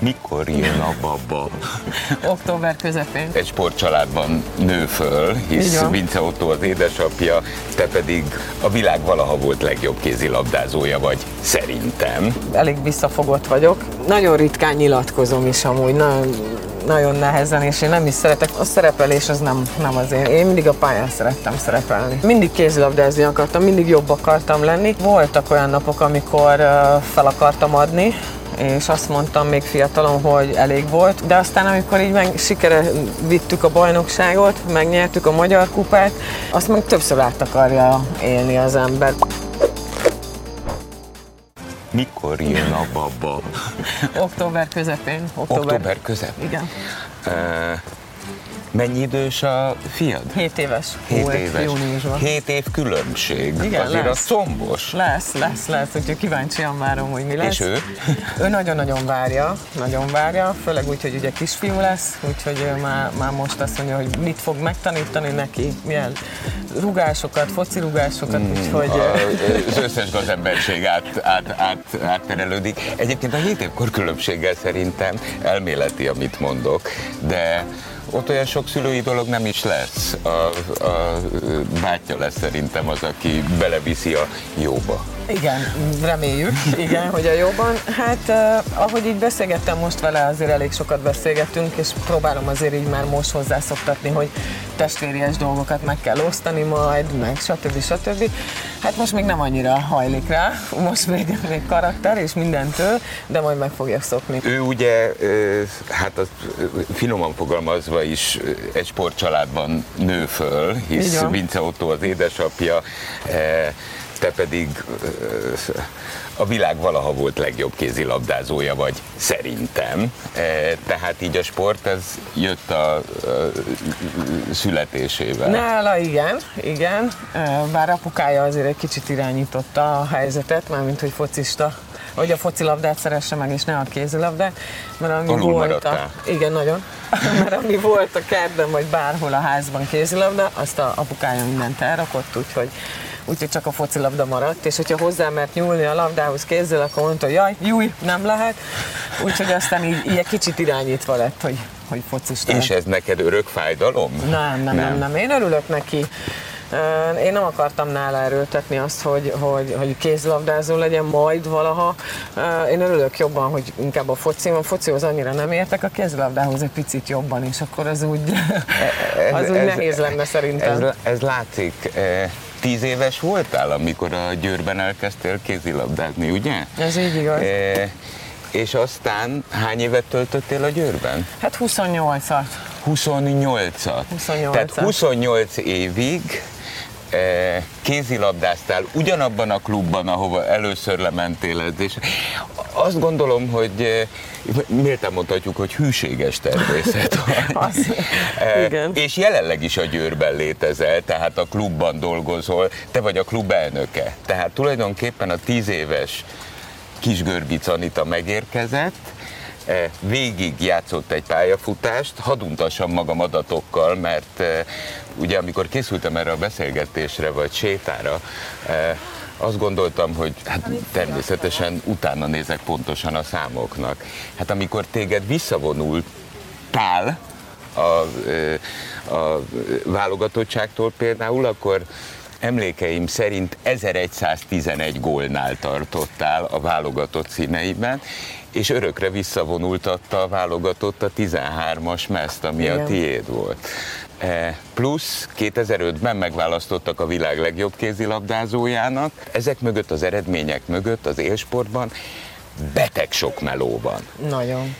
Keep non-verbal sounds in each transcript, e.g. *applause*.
Mikor jön a baba? Október közepén. Egy sportcsaládban nő föl, hisz Vince Otto az édesapja, te pedig a világ valaha volt legjobb kézilabdázója vagy, szerintem. Elég visszafogott vagyok. Nagyon ritkán nyilatkozom is amúgy, nagyon, nagyon nehezen, és én nem is szeretek. A szerepelés az nem, nem az én. Én mindig a pályán szerettem szerepelni. Mindig kézilabdázni akartam, mindig jobb akartam lenni. Voltak olyan napok, amikor fel akartam adni, és azt mondtam még fiatalon, hogy elég volt, de aztán amikor így meg sikere vittük a bajnokságot, megnyertük a magyar kupát, azt meg többször át akarja élni az ember. Mikor jön a baba? Október közepén. Október, Október közep? Igen. Uh, Mennyi idős a fiad? 7 éves. 7 Hú, éves. Júniusban. 7 év különbség. Igen, Azért lesz. a combos. Lesz, lesz, lesz. Úgyhogy kíváncsian várom, hogy mi lesz. És ő? Ő nagyon-nagyon várja, nagyon várja, főleg úgy, hogy ugye kisfiú lesz, úgyhogy ő már, már most azt mondja, hogy mit fog megtanítani neki, milyen rugásokat, foci rugásokat, mm, úgyhogy... az összes gazemberség át, át, át, átterelődik. Egyébként a 7 évkor különbséggel szerintem elméleti, amit mondok, de ott olyan sok szülői dolog nem is lesz. A, a bátyja lesz szerintem az, aki beleviszi a jóba. Igen, reméljük, igen, hogy a jóban. Hát, ahogy így beszélgettem most vele, azért elég sokat beszélgettünk, és próbálom azért így már most hozzászoktatni, hogy testvéries dolgokat meg kell osztani majd, meg stb. stb. Hát most még nem annyira hajlik rá, most még, még karakter és mindentől, de majd meg fogja szokni. Ő ugye, hát az finoman fogalmazva is egy sportcsaládban nő föl, hisz Vince Otto az édesapja, te pedig a világ valaha volt legjobb kézilabdázója vagy, szerintem. Tehát így a sport, ez jött a, a születésével. Nála igen, igen. Bár apukája azért egy kicsit irányította a helyzetet, mármint hogy focista hogy a focilabdát szeresse meg, és ne a kézilabdát, mert ami Alul volt a, igen, nagyon, *laughs* mert ami volt a kertben, vagy bárhol a házban kézilabda, azt a apukája mindent elrakott, úgyhogy úgyhogy csak a focilabda maradt, és hogyha hozzá mert nyúlni a labdához kézzel, akkor mondta, hogy jaj, júj, nem lehet. Úgyhogy aztán így, így kicsit irányítva lett, hogy, hogy focista. És ez neked örök fájdalom? Nem, nem, nem, nem. nem. Én örülök neki. Én nem akartam nála erőltetni azt, hogy, hogy, hogy kézlabdázó legyen majd valaha. Én örülök jobban, hogy inkább a foci, a focihoz annyira nem értek, a kézlabdához egy picit jobban, és akkor az úgy, az ez, úgy ez, nehéz lenne szerintem. Ez, ez látszik. Tíz éves voltál, amikor a Győrben elkezdtél kézilabdázni, ugye? Ez így igaz. E, és aztán hány évet töltöttél a Győrben? Hát 28-at. 28-at. 28 Tehát 28 évig Eh, kézilabdáztál ugyanabban a klubban, ahova először lementél edzés. Azt gondolom, hogy eh, miért mondhatjuk, hogy hűséges természet *laughs* Az, eh, igen. És jelenleg is a Győrben létezel, tehát a klubban dolgozol, te vagy a klub elnöke. Tehát tulajdonképpen a tíz éves kis Görbic Anita megérkezett, E, végig játszott egy pályafutást, hadd untassam magam adatokkal, mert e, ugye amikor készültem erre a beszélgetésre vagy sétára, azt gondoltam, hogy hát természetesen utána nézek pontosan a számoknak. Hát amikor téged visszavonultál a, a válogatottságtól például, akkor emlékeim szerint 1111 gólnál tartottál a válogatott színeiben, és örökre visszavonultatta a válogatott a 13-as meszt, ami Igen. a tiéd volt. E, plusz 2005-ben megválasztottak a világ legjobb kézilabdázójának. Ezek mögött, az eredmények mögött, az élsportban beteg sok meló van. Nagyon.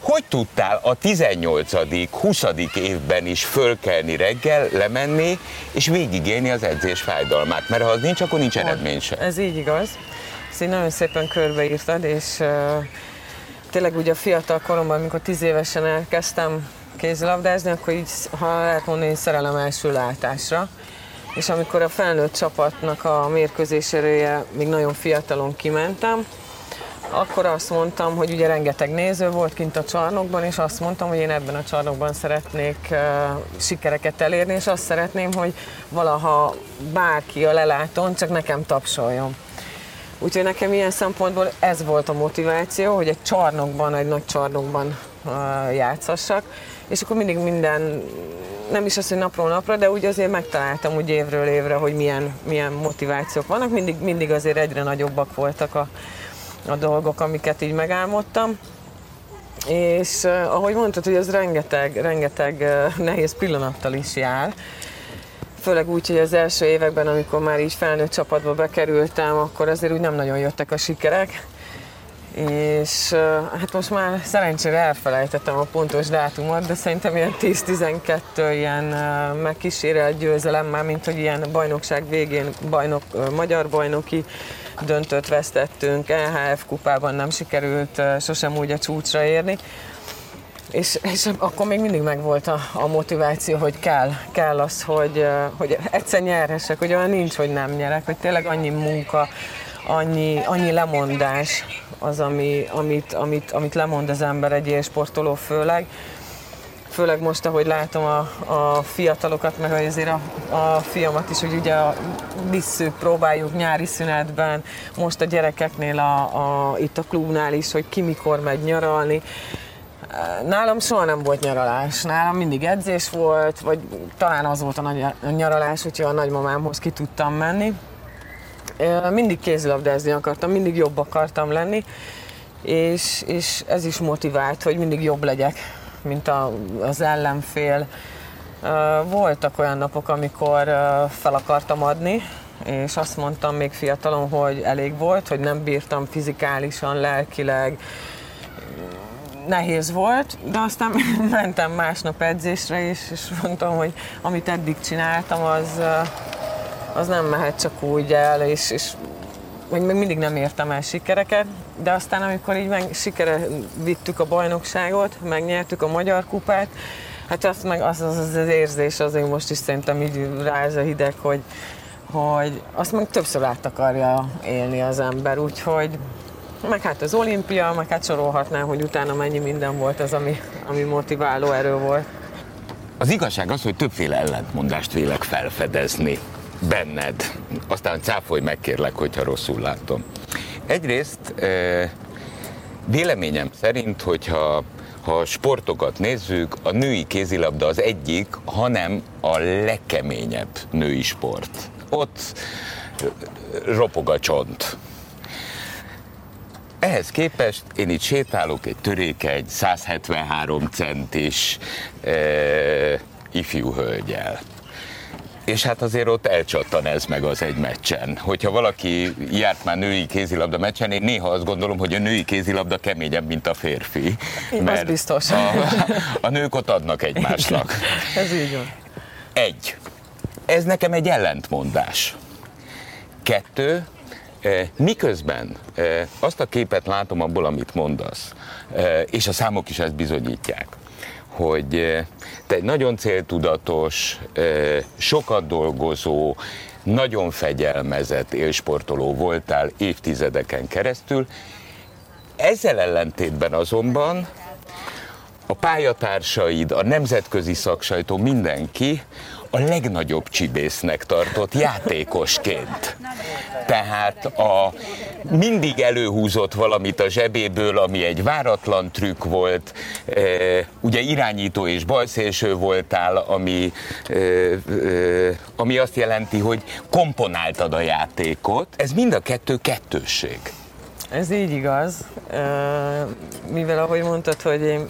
Hogy tudtál a 18 20 évben is fölkelni reggel, lemenni, és végigélni az edzés fájdalmát? Mert ha az nincs, akkor nincs eredmény sem. Ez így igaz ezt így nagyon szépen körbeírtad, és uh, tényleg ugye a fiatal koromban, amikor tíz évesen elkezdtem kézilabdázni, akkor így, ha lehet mondani, szerelem első látásra. És amikor a felnőtt csapatnak a mérkőzésére még nagyon fiatalon kimentem, akkor azt mondtam, hogy ugye rengeteg néző volt kint a csarnokban, és azt mondtam, hogy én ebben a csarnokban szeretnék uh, sikereket elérni, és azt szeretném, hogy valaha bárki a lelátón csak nekem tapsoljon. Úgyhogy nekem ilyen szempontból ez volt a motiváció, hogy egy csarnokban, egy nagy csarnokban játszassak, és akkor mindig minden, nem is az, hogy napról napra, de úgy azért megtaláltam úgy évről évre, hogy milyen, milyen motivációk vannak, mindig, mindig azért egyre nagyobbak voltak a, a dolgok, amiket így megálmodtam. És uh, ahogy mondtad, hogy ez rengeteg, rengeteg uh, nehéz pillanattal is jár, főleg úgy, hogy az első években, amikor már így felnőtt csapatba bekerültem, akkor azért úgy nem nagyon jöttek a sikerek. És hát most már szerencsére elfelejtettem a pontos dátumot, de szerintem ilyen 10-12 ilyen megkísérelt győzelem, már mint hogy ilyen bajnokság végén bajnok, magyar bajnoki döntött vesztettünk, EHF kupában nem sikerült sosem úgy a csúcsra érni. És, és akkor még mindig megvolt a, a motiváció, hogy kell, kell az, hogy, hogy egyszer nyerhessek, hogy olyan nincs, hogy nem nyerek, hogy tényleg annyi munka, annyi, annyi lemondás az, ami, amit, amit, amit lemond az ember egy ilyen sportoló főleg. Főleg most, ahogy látom a, a fiatalokat, meg azért a, a fiamat is, hogy ugye a, visszük, próbáljuk nyári szünetben, most a gyerekeknél, a, a, itt a klubnál is, hogy ki mikor megy nyaralni. Nálam soha nem volt nyaralás, nálam mindig edzés volt, vagy talán az volt a nagy nyaralás, hogyha a nagymamámhoz ki tudtam menni. Mindig kézilabdázni akartam, mindig jobb akartam lenni, és, és ez is motivált, hogy mindig jobb legyek, mint a, az ellenfél. Voltak olyan napok, amikor fel akartam adni, és azt mondtam még fiatalon, hogy elég volt, hogy nem bírtam fizikálisan, lelkileg, nehéz volt, de aztán *laughs* mentem másnap edzésre, és, és mondtam, hogy amit eddig csináltam, az, az nem mehet csak úgy el, és, és még mindig nem értem el sikereket, de aztán amikor így meg sikere vittük a bajnokságot, megnyertük a Magyar Kupát, hát azt meg az az, az, az érzés azért most is szerintem így ráz a hideg, hogy, hogy azt meg többször át akarja élni az ember, úgyhogy meg hát az olimpia, meg hát sorolhatnám, hogy utána mennyi minden volt az, ami, ami motiváló erő volt. Az igazság az, hogy többféle ellentmondást vélek felfedezni benned. Aztán cáfolj meg kérlek, hogyha rosszul látom. Egyrészt véleményem szerint, hogyha ha sportokat nézzük, a női kézilabda az egyik, hanem a legkeményebb női sport. Ott ropog a csont. Ehhez képest én itt sétálok egy törékeny, 173 centis e, ifjú hölgyel. És hát azért ott elcsattan ez meg az egy meccsen. Hogyha valaki járt már női kézilabda meccsen, én néha azt gondolom, hogy a női kézilabda keményebb, mint a férfi. Én mert az biztos. A, *laughs* a nők ott adnak egymásnak. ez így van. Egy. Ez nekem egy ellentmondás. Kettő, Eh, miközben eh, azt a képet látom abból, amit mondasz, eh, és a számok is ezt bizonyítják, hogy egy nagyon céltudatos, sokat dolgozó, nagyon fegyelmezett élsportoló voltál évtizedeken keresztül. Ezzel ellentétben azonban a pályatársaid, a nemzetközi szaksajtó, mindenki a legnagyobb csibésznek tartott játékosként. Tehát a mindig előhúzott valamit a zsebéből, ami egy váratlan trükk volt, e, ugye irányító és balszélső voltál, ami, e, e, ami azt jelenti, hogy komponáltad a játékot. Ez mind a kettő kettősség. Ez így igaz, mivel ahogy mondtad, hogy én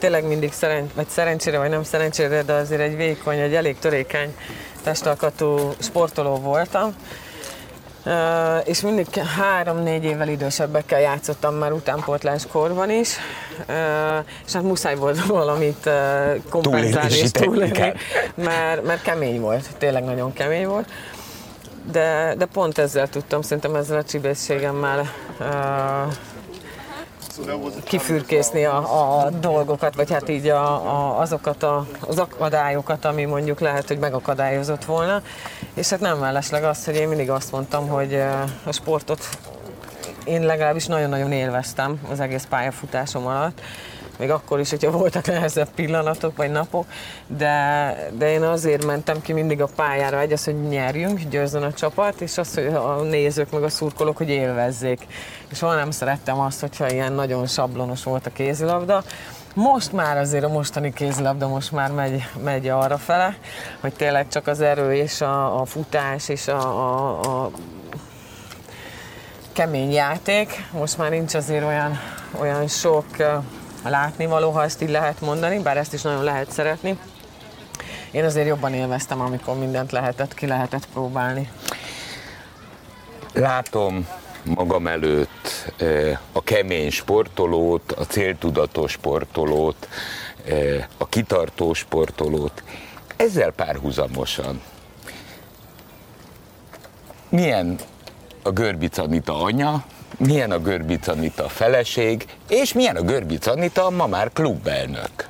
tényleg mindig szeren, vagy szerencsére, vagy nem szerencsére, de azért egy vékony, egy elég törékeny testalkatú sportoló voltam. Uh, és mindig három-négy évvel idősebbekkel játszottam már utánpótlás korban is, uh, és hát muszáj volt *laughs* valamit uh, kompenzálni és túlélni, mert, mert kemény volt, tényleg nagyon kemény volt. De, de pont ezzel tudtam, szerintem ezzel a csibészségemmel kifürkészni a, a dolgokat, vagy hát így a, a, azokat a, az akadályokat, ami mondjuk lehet, hogy megakadályozott volna. És hát nem mellesleg az, hogy én mindig azt mondtam, hogy a sportot én legalábbis nagyon-nagyon élveztem az egész pályafutásom alatt még akkor is, hogyha voltak nehezebb pillanatok vagy napok, de, de én azért mentem ki mindig a pályára, egy az, hogy nyerjünk, győzzön a csapat, és az, hogy a nézők meg a szurkolók, hogy élvezzék. És soha nem szerettem azt, hogyha ilyen nagyon sablonos volt a kézilabda, most már azért a mostani kézilabda most már megy, megy arra fele, hogy tényleg csak az erő és a, a futás és a, a, a kemény játék. Most már nincs azért olyan, olyan sok látnivaló, ha ezt így lehet mondani, bár ezt is nagyon lehet szeretni. Én azért jobban élveztem, amikor mindent lehetett, ki lehetett próbálni. Látom magam előtt a kemény sportolót, a céltudatos sportolót, a kitartó sportolót. Ezzel párhuzamosan milyen a Görbic Anita anya, milyen a Görbic Anita feleség, és milyen a Görbic Anita ma már klubelnök.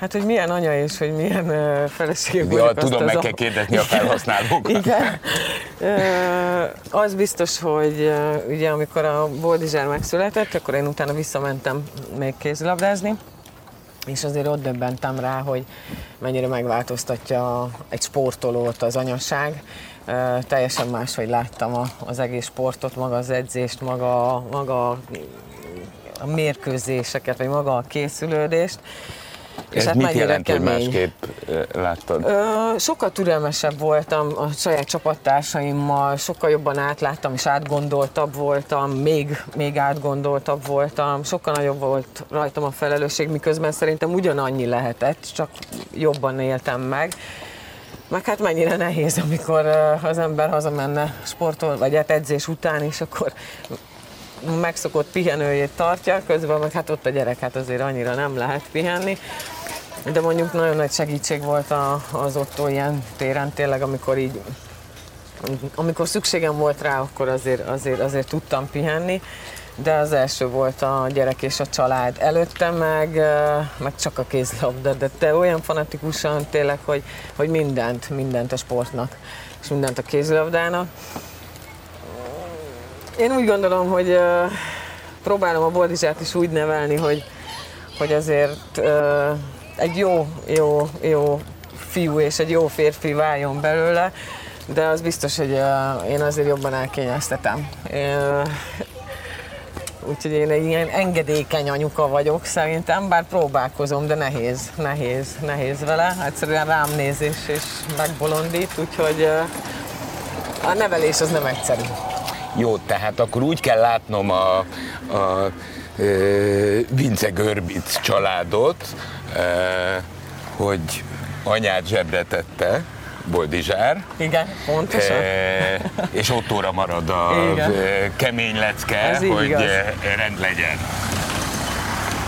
Hát, hogy milyen anya és hogy milyen uh, feleség ja, tudom, meg a... kell kérdezni a felhasználókat. Igen. Uh, az biztos, hogy uh, ugye amikor a Boldizsár megszületett, akkor én utána visszamentem még kézilabdázni, és azért ott döbbentem rá, hogy mennyire megváltoztatja egy sportolót az anyaság, teljesen máshogy láttam a, az egész sportot, maga az edzést, maga, maga a mérkőzéseket, vagy maga a készülődést. És Ez hát mit jelent, kemény. hogy másképp láttad? Ö, sokkal türelmesebb voltam a saját csapattársaimmal, sokkal jobban átláttam és átgondoltabb voltam, még, még átgondoltabb voltam, sokkal nagyobb volt rajtam a felelősség, miközben szerintem ugyanannyi lehetett, csak jobban éltem meg. Meg hát mennyire nehéz, amikor az ember hazamenne sportol, vagy hát edzés után, és akkor megszokott pihenőjét tartja, közben meg hát ott a gyerek, hát azért annyira nem lehet pihenni. De mondjuk nagyon nagy segítség volt az ott ilyen téren tényleg, amikor így amikor szükségem volt rá, akkor azért, azért, azért tudtam pihenni de az első volt a gyerek és a család. Előtte meg, meg csak a kézlabda, de te olyan fanatikusan tényleg, hogy, hogy mindent, mindent a sportnak, és mindent a kézlabdának. Én úgy gondolom, hogy próbálom a Boldizsát is úgy nevelni, hogy, hogy azért egy jó, jó, jó fiú és egy jó férfi váljon belőle, de az biztos, hogy én azért jobban elkényeztetem. Úgyhogy én egy ilyen engedékeny anyuka vagyok szerintem, bár próbálkozom, de nehéz, nehéz, nehéz vele. Egyszerűen rám nézés és megbolondít, úgyhogy a nevelés az nem egyszerű. Jó, tehát akkor úgy kell látnom a, a Vince Görbic családot, hogy anyát zsebre tette, Boldizsár. Igen, pontosan. E, és ottóra marad a Igen. kemény lecke, Ez hogy igaz. rend legyen.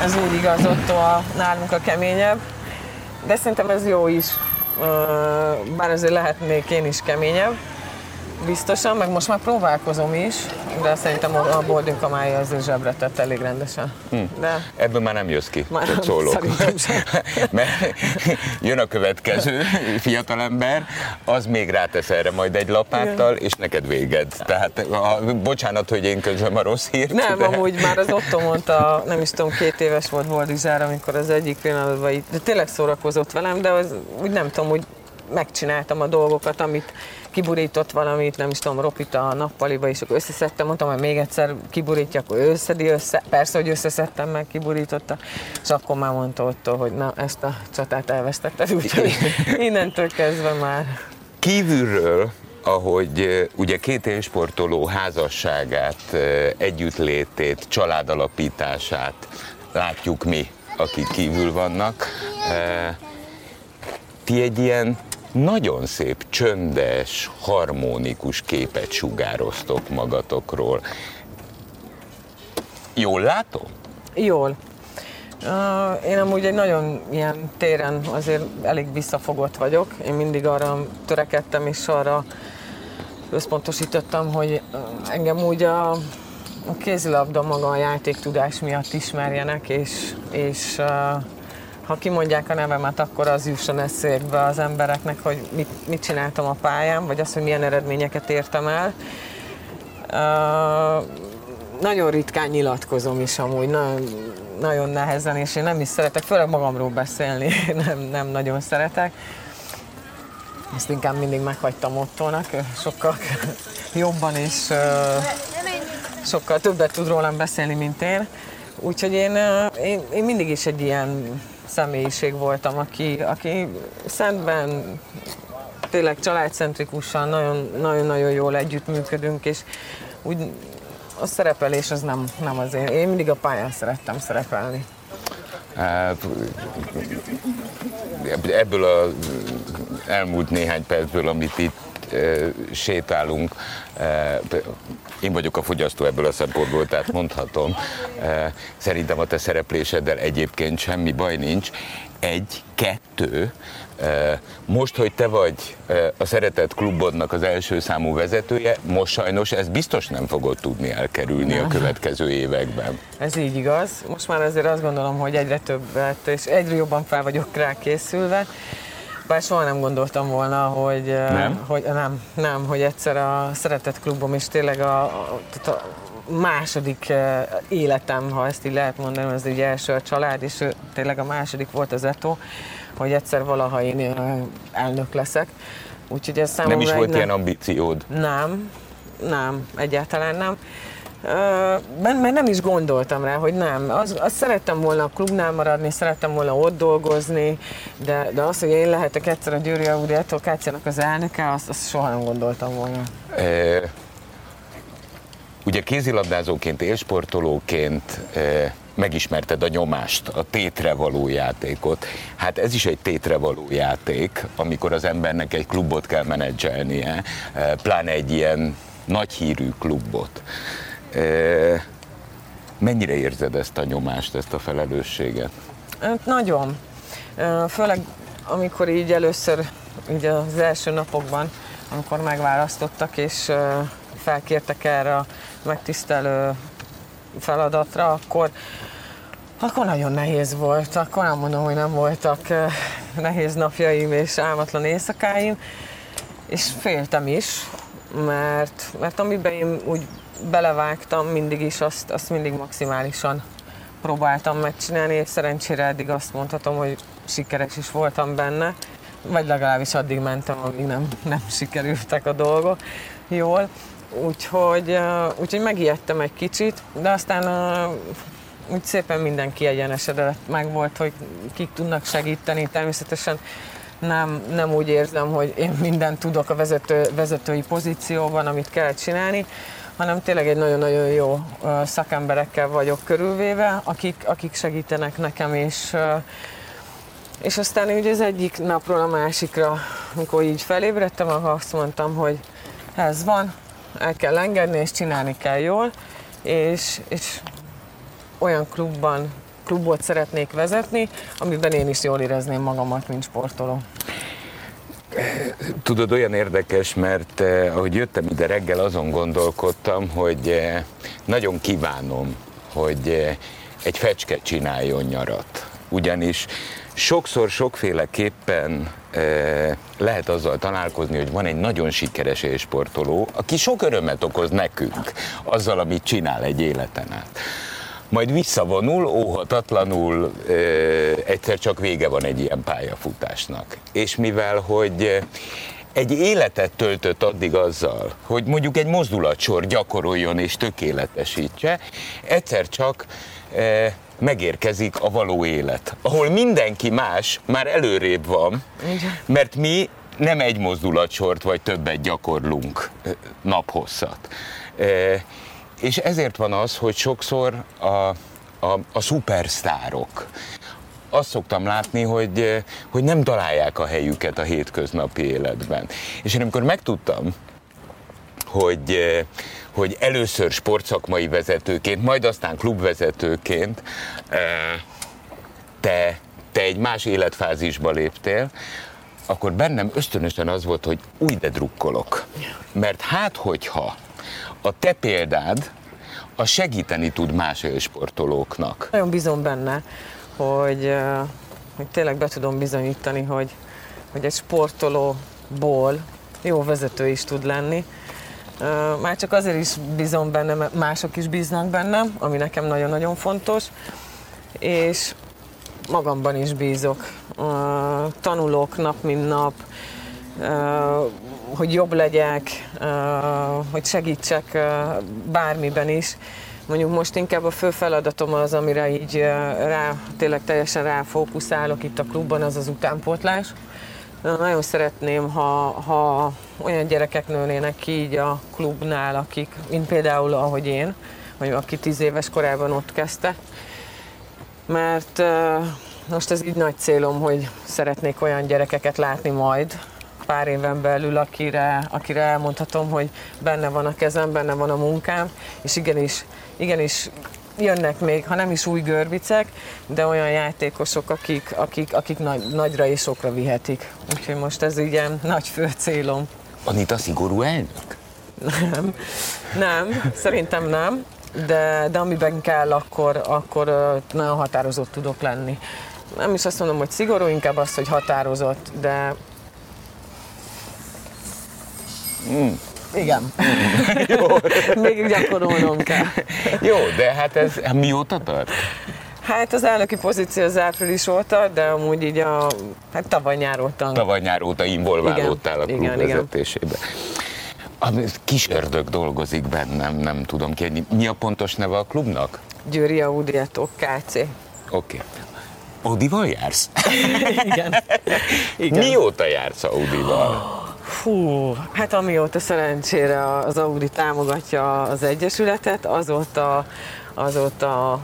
Ez így igaz, Otto a, nálunk a keményebb, de szerintem ez jó is, bár azért lehetnék én is keményebb biztosan, meg most már próbálkozom is, de szerintem a, a boarding kamája azért zsebre tett elég rendesen. Hm. De... Ebből már nem jössz ki, már nem, szólok. *laughs* Mert jön a következő fiatalember, az még rátesz erre majd egy lapáttal, Igen. és neked véged. Tehát a, bocsánat, hogy én közöm a rossz hírt. Nem, de... amúgy már az Otto mondta, nem is tudom, két éves volt Boldizsár, amikor az egyik pillanatban így, de tényleg szórakozott velem, de az, úgy nem tudom, úgy megcsináltam a dolgokat, amit kiburított valamit, nem is tudom, ropit a nappaliba, és akkor összeszedtem, mondtam, hogy még egyszer kiburítja, akkor ő összedi össze, persze, hogy összeszedtem meg, kiburította, és akkor már mondta ott, hogy na, ezt a csatát elvesztetted, úgyhogy *laughs* innentől kezdve már. Kívülről ahogy ugye két élsportoló házasságát, együttlétét, családalapítását látjuk mi, akik kívül vannak. Ti egy ilyen nagyon szép, csöndes, harmonikus képet sugároztok magatokról. Jól látom? Jól. Uh, én amúgy egy nagyon ilyen téren azért elég visszafogott vagyok. Én mindig arra törekedtem és arra összpontosítottam, hogy engem úgy a, a kézilabda maga a játéktudás miatt ismerjenek, és, és uh, ha kimondják a nevemet, akkor az jusson eszébe az embereknek, hogy mit, mit csináltam a pályán, vagy az, hogy milyen eredményeket értem el. Uh, nagyon ritkán nyilatkozom is amúgy, nagyon, nagyon nehezen, és én nem is szeretek, főleg magamról beszélni, *laughs* nem, nem nagyon szeretek. Ezt inkább mindig meghagytam otthonnak, sokkal *laughs* jobban és sokkal többet tud rólam beszélni, mint én. Úgyhogy én, én, én mindig is egy ilyen személyiség voltam, aki, aki szentben tényleg családcentrikusan nagyon-nagyon jól együttműködünk, és úgy a szerepelés az nem, nem az én. Én mindig a pályán szerettem szerepelni. Hát, ebből a elmúlt néhány percből, amit itt sétálunk. Én vagyok a fogyasztó ebből a szempontból, tehát mondhatom. Szerintem a te szerepléseddel egyébként semmi baj nincs. Egy, kettő, most, hogy te vagy a Szeretett Klubodnak az első számú vezetője, most sajnos ezt biztos nem fogod tudni elkerülni nem. a következő években. Ez így igaz. Most már azért azt gondolom, hogy egyre többet és egyre jobban fel vagyok rá készülve. Bár soha nem gondoltam volna, hogy nem, hogy, nem, nem, hogy egyszer a Szeretett Klubom is tényleg a, a, a második életem, ha ezt így lehet mondani, az ugye első a család, és tényleg a második volt az Eto, hogy egyszer valaha én elnök leszek. Úgyhogy ez számomra Nem is volt ilyen ambíciód? Nem, nem, egyáltalán nem. Mert nem is gondoltam rá, hogy nem. Az, azt szerettem volna a klubnál maradni, szerettem volna ott dolgozni, de, de az, hogy én lehetek egyszer a Győri Audi Etokáciának az elnöke, azt, azt soha nem gondoltam volna. E, ugye kézilabdázóként, élsportolóként e, megismerted a nyomást, a tétre való játékot. Hát ez is egy tétre való játék, amikor az embernek egy klubot kell menedzselnie, pláne egy ilyen nagy hírű klubot. Mennyire érzed ezt a nyomást, ezt a felelősséget? Nagyon. Főleg amikor így először, így az első napokban, amikor megválasztottak és felkértek erre a megtisztelő feladatra, akkor, akkor nagyon nehéz volt. Akkor nem mondom, hogy nem voltak nehéz napjaim és álmatlan éjszakáim, és féltem is, mert, mert amiben én úgy belevágtam mindig is, azt, azt mindig maximálisan próbáltam megcsinálni, és szerencsére eddig azt mondhatom, hogy sikeres is voltam benne, vagy legalábbis addig mentem, amíg nem, nem sikerültek a dolgok jól. Úgyhogy, úgyhogy megijedtem egy kicsit, de aztán úgy szépen minden kiegyenesedett meg volt, hogy kik tudnak segíteni. Természetesen nem, nem úgy érzem, hogy én mindent tudok a vezető, vezetői pozícióban, amit kell csinálni, hanem tényleg egy nagyon-nagyon jó szakemberekkel vagyok körülvéve, akik, akik segítenek nekem, és, és aztán ugye az egyik napról a másikra, amikor így felébredtem, akkor azt mondtam, hogy ez van, el kell engedni, és csinálni kell jól, és, és olyan klubban, klubot szeretnék vezetni, amiben én is jól érezném magamat, mint sportoló. Tudod, olyan érdekes, mert eh, ahogy jöttem ide reggel, azon gondolkodtam, hogy eh, nagyon kívánom, hogy eh, egy fecske csináljon nyarat. Ugyanis sokszor, sokféleképpen eh, lehet azzal találkozni, hogy van egy nagyon sikeres élsportoló, aki sok örömet okoz nekünk azzal, amit csinál egy életen át majd visszavonul, óhatatlanul ö, egyszer csak vége van egy ilyen pályafutásnak. És mivel, hogy egy életet töltött addig azzal, hogy mondjuk egy mozdulatsor gyakoroljon és tökéletesítse, egyszer csak ö, megérkezik a való élet, ahol mindenki más már előrébb van, mert mi nem egy mozdulatsort vagy többet gyakorlunk naphosszat. És ezért van az, hogy sokszor a, a, a szupersztárok, azt szoktam látni, hogy, hogy nem találják a helyüket a hétköznapi életben. És én amikor megtudtam, hogy, hogy először sportszakmai vezetőként, majd aztán klubvezetőként te, te egy más életfázisba léptél, akkor bennem ösztönösen az volt, hogy új de drukkolok. Mert hát, hogyha a te példád a segíteni tud más élsportolóknak. Nagyon bízom benne, hogy, hogy tényleg be tudom bizonyítani, hogy, hogy egy sportolóból jó vezető is tud lenni. Már csak azért is bízom benne, mert mások is bíznak bennem, ami nekem nagyon-nagyon fontos, és magamban is bízok. Tanulok nap, mint nap, hogy jobb legyek, hogy segítsek bármiben is. Mondjuk most inkább a fő feladatom az, amire így rá, tényleg teljesen ráfókuszálok itt a klubban, az az utánpótlás. Nagyon szeretném, ha, ha olyan gyerekek nőnének ki így a klubnál, akik, mint például ahogy én, vagy aki tíz éves korában ott kezdte. Mert most ez így nagy célom, hogy szeretnék olyan gyerekeket látni majd, pár éven belül, akire, akire elmondhatom, hogy benne van a kezem, benne van a munkám, és igenis, igenis jönnek még, ha nem is új görbicek, de olyan játékosok, akik, akik, akik nagy, nagyra és sokra vihetik. Úgyhogy most ez ilyen nagy fő célom. Anita szigorú elnök? Nem, nem, szerintem nem, de, de amiben kell, akkor, akkor nagyon határozott tudok lenni. Nem is azt mondom, hogy szigorú, inkább az, hogy határozott, de Mm. Igen. Jó. Még gyakorolnom kell. Jó, de hát ez mióta tart? Hát az elnöki pozíció az április óta, de amúgy így a, hát tavaly nyár óta. Tavaly nyár óta involválódtál a klub igen, vezetésébe. Igen. A kis ördög dolgozik bennem, nem tudom kérni. Mi a pontos neve a klubnak? Győri Audiatok KC. Oké. Okay. Audival jársz? *laughs* Igen. *laughs* Igen. Mióta jársz Audival? Fú, hát amióta szerencsére az Audi támogatja az Egyesületet, azóta, azóta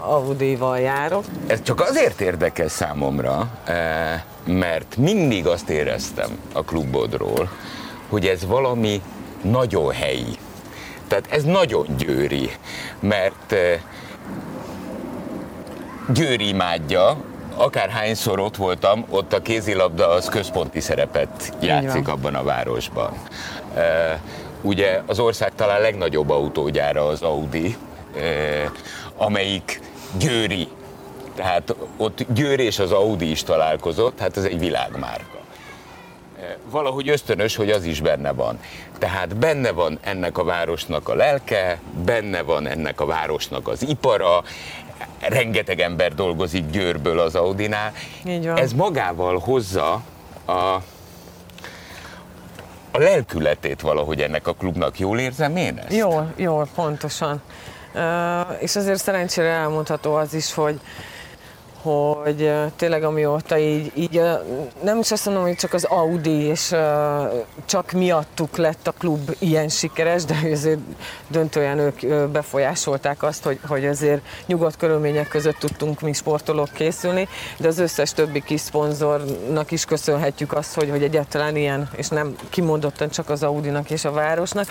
Audi-val járok. Ez csak azért érdekes számomra, eh, mert mindig azt éreztem a klubodról, hogy ez valami nagyon helyi. Tehát ez nagyon győri, mert eh, Győri imádja akárhányszor ott voltam, ott a kézilabda az központi szerepet játszik abban a városban. Ugye az ország talán legnagyobb autógyára az Audi, amelyik Győri. Tehát ott Győr és az Audi is találkozott, hát ez egy világmárka. Valahogy ösztönös, hogy az is benne van. Tehát benne van ennek a városnak a lelke, benne van ennek a városnak az ipara, rengeteg ember dolgozik Győrből az Audinál. Ez magával hozza a, a lelkületét valahogy ennek a klubnak. Jól érzem én ezt? Jól, jól, pontosan. Uh, és azért szerencsére elmondható az is, hogy hogy tényleg amióta így, így nem is azt mondom, hogy csak az Audi, és csak miattuk lett a klub ilyen sikeres, de azért döntően ők befolyásolták azt, hogy, hogy azért nyugodt körülmények között tudtunk mi sportolók készülni, de az összes többi kis szponzornak is köszönhetjük azt, hogy, hogy egyáltalán ilyen, és nem kimondottan csak az Audinak és a városnak,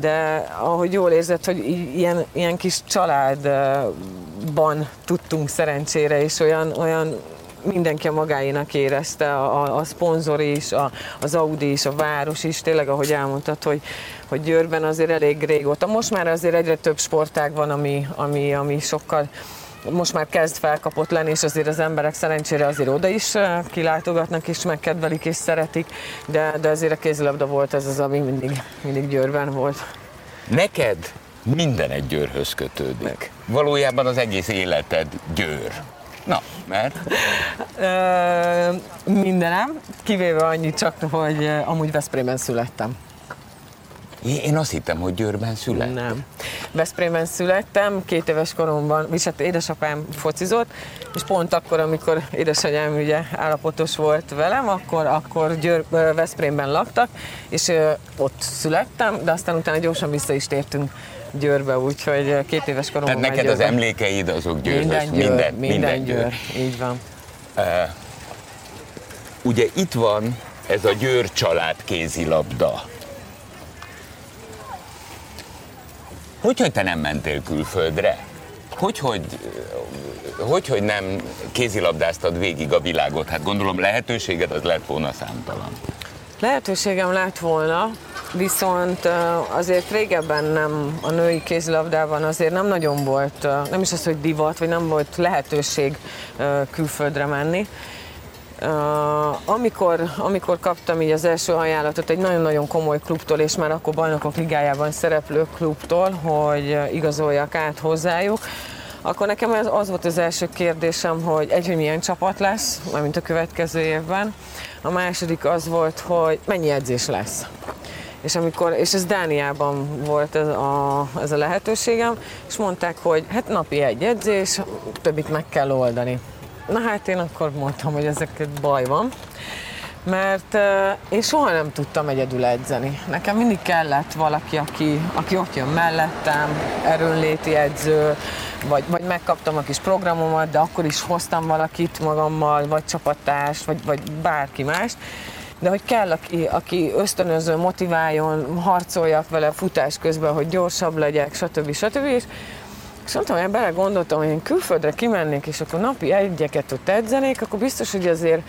de ahogy jól érzed, hogy ilyen, ilyen kis családban tudtunk szerencsére, és olyan, olyan mindenki a magáénak érezte, a, a szponzor is, a, az Audi is, a város is, tényleg ahogy elmondtad, hogy, hogy Győrben azért elég régóta. Most már azért egyre több sportág van, ami, ami, ami sokkal most már kezd felkapott lenni, és azért az emberek szerencsére azért oda is kilátogatnak, és megkedvelik, és szeretik, de, de azért a kézilabda volt ez az, ami mindig, mindig Győrben volt. Neked minden egy Győrhöz kötődik. Valójában az egész életed Győr. Na, mert? mindenem, kivéve annyit csak, hogy amúgy Veszprémben születtem. Én azt hittem, hogy Győrben születtem. Nem. Veszprémben születtem, két éves koromban, és hát édesapám focizott, és pont akkor, amikor édesanyám ugye állapotos volt velem, akkor, akkor Győr, Veszprémben laktak, és ott születtem, de aztán utána gyorsan vissza is tértünk Győrbe, úgyhogy két éves koromban Tehát neked az emlékeid azok Győrhöz? Minden Győr, minden, minden, minden Győr. Győr. Így van. Uh, ugye itt van ez a Győr család kézilabda. Hogy, hogy te nem mentél külföldre? Hogy, hogy, hogy, hogy nem kézilabdáztad végig a világot? Hát gondolom lehetőséged az lett volna számtalan. Lehetőségem lett volna, viszont azért régebben nem, a női kézilabdában azért nem nagyon volt, nem is az, hogy divat, vagy nem volt lehetőség külföldre menni. Uh, amikor, amikor kaptam így az első ajánlatot egy nagyon-nagyon komoly klubtól, és már akkor bajnokok ligájában szereplő klubtól, hogy igazoljak át hozzájuk, akkor nekem ez az volt az első kérdésem, hogy egy, hogy milyen csapat lesz, mint a következő évben. A második az volt, hogy mennyi edzés lesz. És, amikor, és ez Dániában volt ez a, ez a lehetőségem, és mondták, hogy hát napi egy edzés, többit meg kell oldani. Na hát én akkor mondtam, hogy ezeket baj van, mert uh, én soha nem tudtam egyedül edzeni. Nekem mindig kellett valaki, aki, aki ott jön mellettem, erőnléti edző, vagy, vagy megkaptam a kis programomat, de akkor is hoztam valakit magammal, vagy csapattárs, vagy, vagy bárki más. De hogy kell, aki, aki ösztönöző, motiváljon, harcoljak vele futás közben, hogy gyorsabb legyek, stb. stb. És és mondtam, hogy bele gondoltam, hogy én külföldre kimennék, és akkor napi egyeket ott edzenék, akkor biztos, hogy azért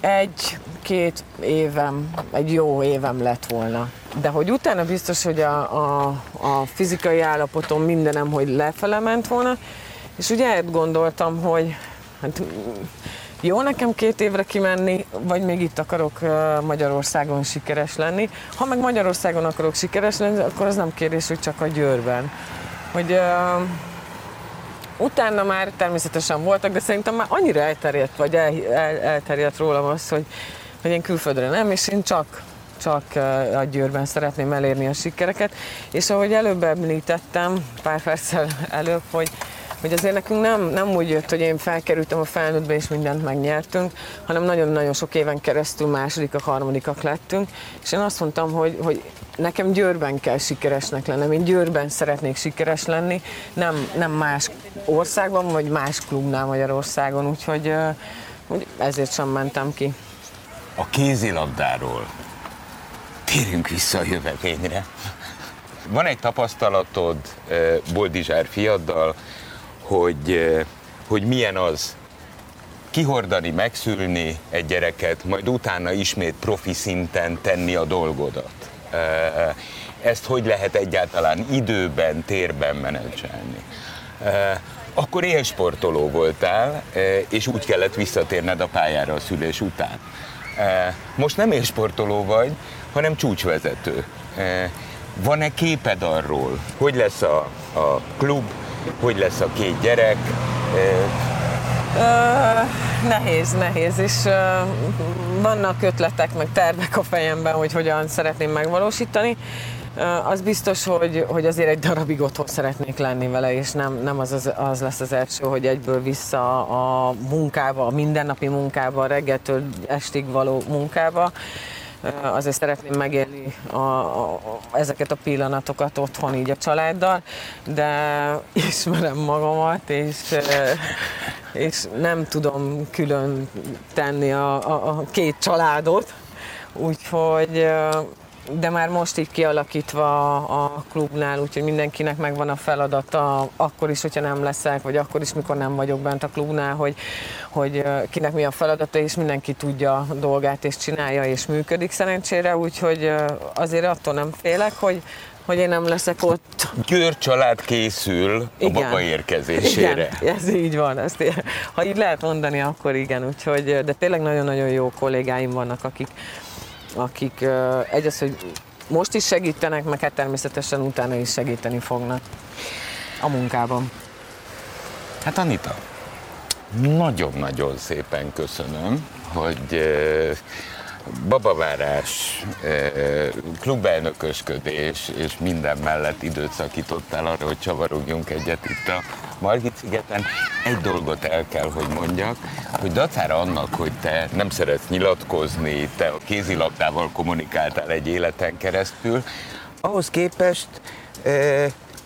egy-két évem, egy jó évem lett volna. De hogy utána biztos, hogy a, a, a fizikai állapotom mindenem, hogy lefele ment volna, és ugye gondoltam, hogy hát jó nekem két évre kimenni, vagy még itt akarok Magyarországon sikeres lenni. Ha meg Magyarországon akarok sikeres lenni, akkor az nem kérdés, hogy csak a Győrben. Hogy uh, utána már természetesen voltak, de szerintem már annyira elterjedt, vagy el, el, elterjedt rólam az, hogy, hogy én külföldre nem, és én csak csak a Győrben szeretném elérni a sikereket. És ahogy előbb említettem, pár perccel *laughs* előbb, hogy hogy azért nekünk nem, nem úgy jött, hogy én felkerültem a felnőttbe és mindent megnyertünk, hanem nagyon-nagyon sok éven keresztül másodikak, harmadikak lettünk, és én azt mondtam, hogy, hogy nekem Győrben kell sikeresnek lennem, én Győrben szeretnék sikeres lenni, nem, nem más országban, vagy más klubnál Magyarországon, úgyhogy, úgy ezért sem mentem ki. A kézilabdáról. Térjünk vissza a jövevényre. Van egy tapasztalatod Boldizsár fiaddal, hogy, hogy milyen az kihordani, megszülni egy gyereket, majd utána ismét profi szinten tenni a dolgodat. Ezt hogy lehet egyáltalán időben, térben menedzselni? Akkor élsportoló voltál, és úgy kellett visszatérned a pályára a szülés után. Most nem élsportoló vagy, hanem csúcsvezető. Van-e képed arról, hogy lesz a, a klub, hogy lesz a két gyerek? Uh, nehéz, nehéz, és uh, vannak ötletek, meg tervek a fejemben, hogy hogyan szeretném megvalósítani. Uh, az biztos, hogy, hogy azért egy darabig otthon szeretnék lenni vele, és nem, nem az, az, az lesz az első, hogy egyből vissza a munkába, a mindennapi munkába, a reggeltől estig való munkába. Azért szeretném megélni a, a, ezeket a pillanatokat otthon így a családdal, de *laughs* ismerem magamat, és, és nem tudom külön tenni a, a, a két családot, úgyhogy de már most így kialakítva a klubnál, úgyhogy mindenkinek megvan a feladata, akkor is, hogyha nem leszek, vagy akkor is, mikor nem vagyok bent a klubnál, hogy, hogy kinek mi a feladata, és mindenki tudja a dolgát, és csinálja, és működik szerencsére, úgyhogy azért attól nem félek, hogy, hogy én nem leszek ott. Győr család készül igen. a baba érkezésére. Igen, ez így van. Ezt, ha így lehet mondani, akkor igen. Úgyhogy, de tényleg nagyon-nagyon jó kollégáim vannak, akik, akik egyrészt, hogy most is segítenek, meg hát természetesen utána is segíteni fognak a munkában. Hát Anita, nagyon-nagyon szépen köszönöm, hogy babavárás, klubelnökösködés és minden mellett időt szakítottál arra, hogy csavarogjunk egyet itt a Margit szigeten. Egy dolgot el kell, hogy mondjak, hogy dacára annak, hogy te nem szeretsz nyilatkozni, te a kézilabdával kommunikáltál egy életen keresztül, ahhoz képest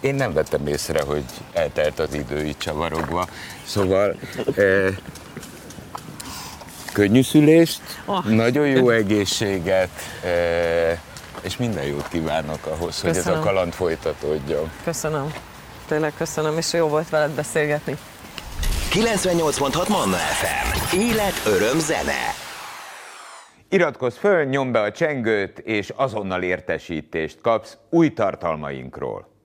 én nem vettem észre, hogy eltelt az idő itt csavarogva. Szóval könnyű szülést, oh. nagyon jó egészséget, és minden jót kívánok ahhoz, köszönöm. hogy ez a kaland folytatódjon. Köszönöm. Tényleg köszönöm, és jó volt veled beszélgetni. 98.6 Manna FM. Élet, öröm, zene. Iratkozz föl, nyomd be a csengőt, és azonnal értesítést kapsz új tartalmainkról.